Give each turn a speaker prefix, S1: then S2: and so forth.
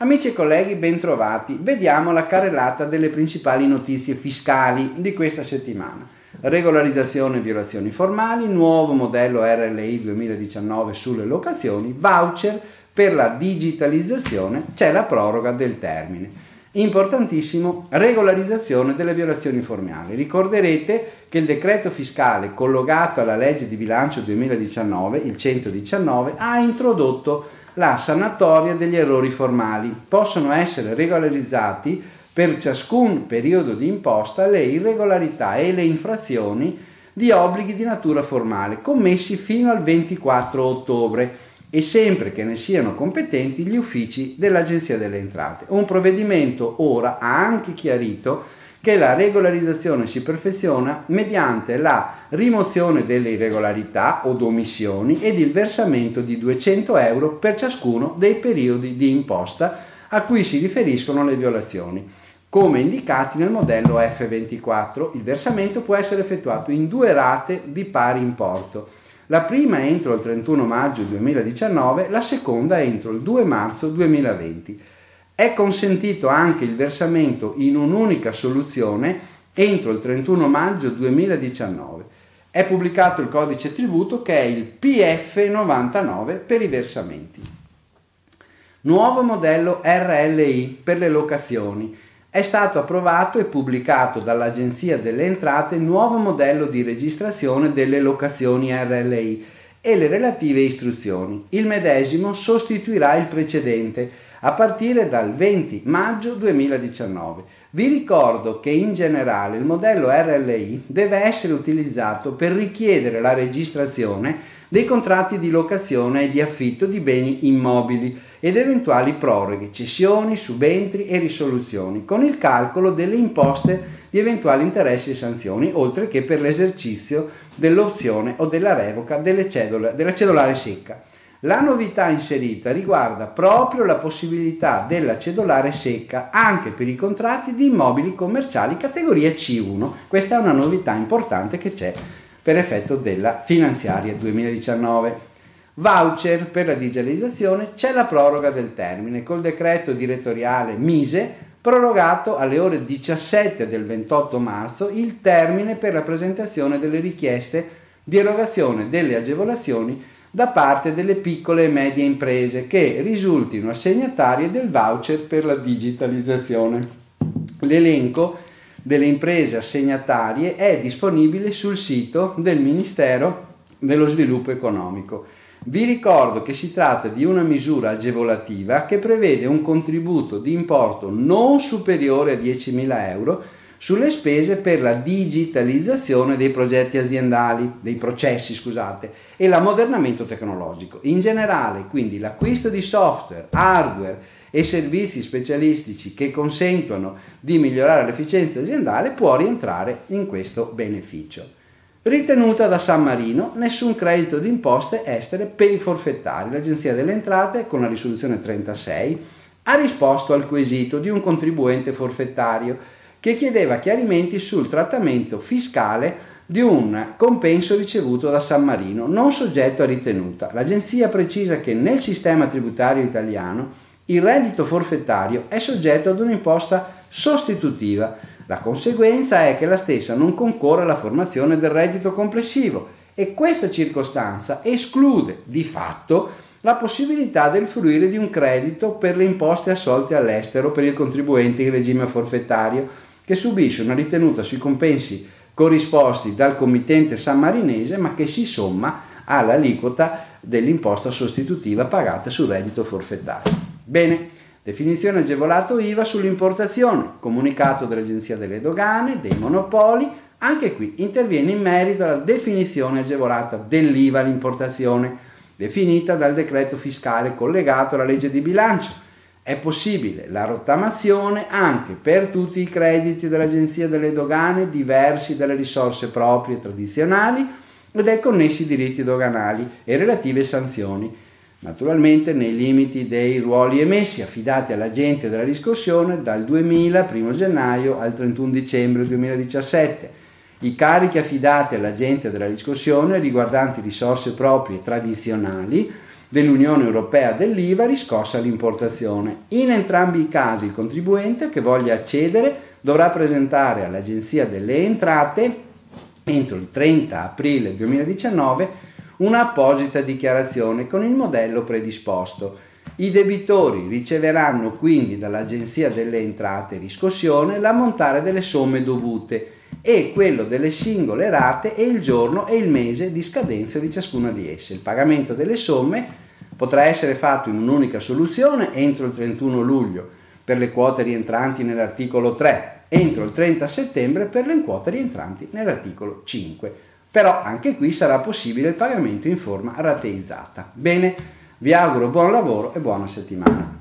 S1: Amici e colleghi, bentrovati. Vediamo la carrellata delle principali notizie fiscali di questa settimana. Regolarizzazione e violazioni formali, nuovo modello RLI 2019 sulle locazioni, voucher per la digitalizzazione, c'è la proroga del termine. Importantissimo, regolarizzazione delle violazioni formali. Ricorderete che il decreto fiscale collocato alla legge di bilancio 2019, il 119, ha introdotto la sanatoria degli errori formali. Possono essere regolarizzati per ciascun periodo di imposta le irregolarità e le infrazioni di obblighi di natura formale commessi fino al 24 ottobre e sempre che ne siano competenti gli uffici dell'Agenzia delle Entrate. Un provvedimento ora ha anche chiarito che la regolarizzazione si perfeziona mediante la rimozione delle irregolarità o omissioni ed il versamento di 200 euro per ciascuno dei periodi di imposta a cui si riferiscono le violazioni. Come indicati nel modello F24, il versamento può essere effettuato in due rate di pari importo. La prima entro il 31 maggio 2019, la seconda entro il 2 marzo 2020. È consentito anche il versamento in un'unica soluzione entro il 31 maggio 2019. È pubblicato il codice tributo che è il PF99 per i versamenti. Nuovo modello RLI per le locazioni. È stato approvato e pubblicato dall'Agenzia delle Entrate il nuovo modello di registrazione delle locazioni RLI e le relative istruzioni. Il medesimo sostituirà il precedente a partire dal 20 maggio 2019. Vi ricordo che in generale il modello RLI deve essere utilizzato per richiedere la registrazione dei contratti di locazione e di affitto di beni immobili ed eventuali proroghe, cessioni, subentri e risoluzioni, con il calcolo delle imposte di eventuali interessi e sanzioni, oltre che per l'esercizio dell'opzione o della revoca della cedolare secca. La novità inserita riguarda proprio la possibilità della cedolare secca anche per i contratti di immobili commerciali categoria C1. Questa è una novità importante che c'è per effetto della finanziaria 2019. Voucher per la digitalizzazione c'è la proroga del termine col decreto direttoriale Mise prorogato alle ore 17 del 28 marzo il termine per la presentazione delle richieste di erogazione delle agevolazioni da parte delle piccole e medie imprese che risultino assegnatarie del voucher per la digitalizzazione. L'elenco delle imprese assegnatarie è disponibile sul sito del Ministero dello Sviluppo Economico. Vi ricordo che si tratta di una misura agevolativa che prevede un contributo di importo non superiore a 10.000 euro sulle spese per la digitalizzazione dei progetti aziendali, dei processi, scusate, e l'ammodernamento tecnologico. In generale, quindi l'acquisto di software, hardware e servizi specialistici che consentono di migliorare l'efficienza aziendale può rientrare in questo beneficio. Ritenuta da San Marino, nessun credito di imposte estere per i forfettari. L'Agenzia delle Entrate, con la risoluzione 36, ha risposto al quesito di un contribuente forfettario che chiedeva chiarimenti sul trattamento fiscale di un compenso ricevuto da San Marino, non soggetto a ritenuta. L'agenzia precisa che nel sistema tributario italiano il reddito forfettario è soggetto ad un'imposta sostitutiva. La conseguenza è che la stessa non concorre alla formazione del reddito complessivo e questa circostanza esclude di fatto la possibilità del fruire di un credito per le imposte assolte all'estero per il contribuente in regime forfettario che subisce una ritenuta sui compensi corrisposti dal committente sammarinese ma che si somma all'aliquota dell'imposta sostitutiva pagata sul reddito forfettario. Bene, definizione agevolato IVA sull'importazione, comunicato dall'Agenzia delle Dogane, dei Monopoli, anche qui interviene in merito alla definizione agevolata dell'IVA all'importazione, definita dal decreto fiscale collegato alla legge di bilancio è possibile la rottamazione anche per tutti i crediti dell'Agenzia delle Dogane diversi dalle risorse proprie tradizionali e dai connessi diritti doganali e relative sanzioni, naturalmente nei limiti dei ruoli emessi affidati all'agente della riscossione dal 2000, 1 gennaio al 31 dicembre 2017 i carichi affidati all'agente della riscossione riguardanti risorse proprie tradizionali dell'Unione Europea dell'IVA riscossa all'importazione. In entrambi i casi il contribuente che voglia accedere dovrà presentare all'Agenzia delle Entrate entro il 30 aprile 2019 un'apposita dichiarazione con il modello predisposto. I debitori riceveranno quindi dall'Agenzia delle Entrate riscossione l'ammontare delle somme dovute e quello delle singole rate e il giorno e il mese di scadenza di ciascuna di esse. Il pagamento delle somme potrà essere fatto in un'unica soluzione entro il 31 luglio per le quote rientranti nell'articolo 3, entro il 30 settembre per le quote rientranti nell'articolo 5. Però anche qui sarà possibile il pagamento in forma rateizzata. Bene, vi auguro buon lavoro e buona settimana.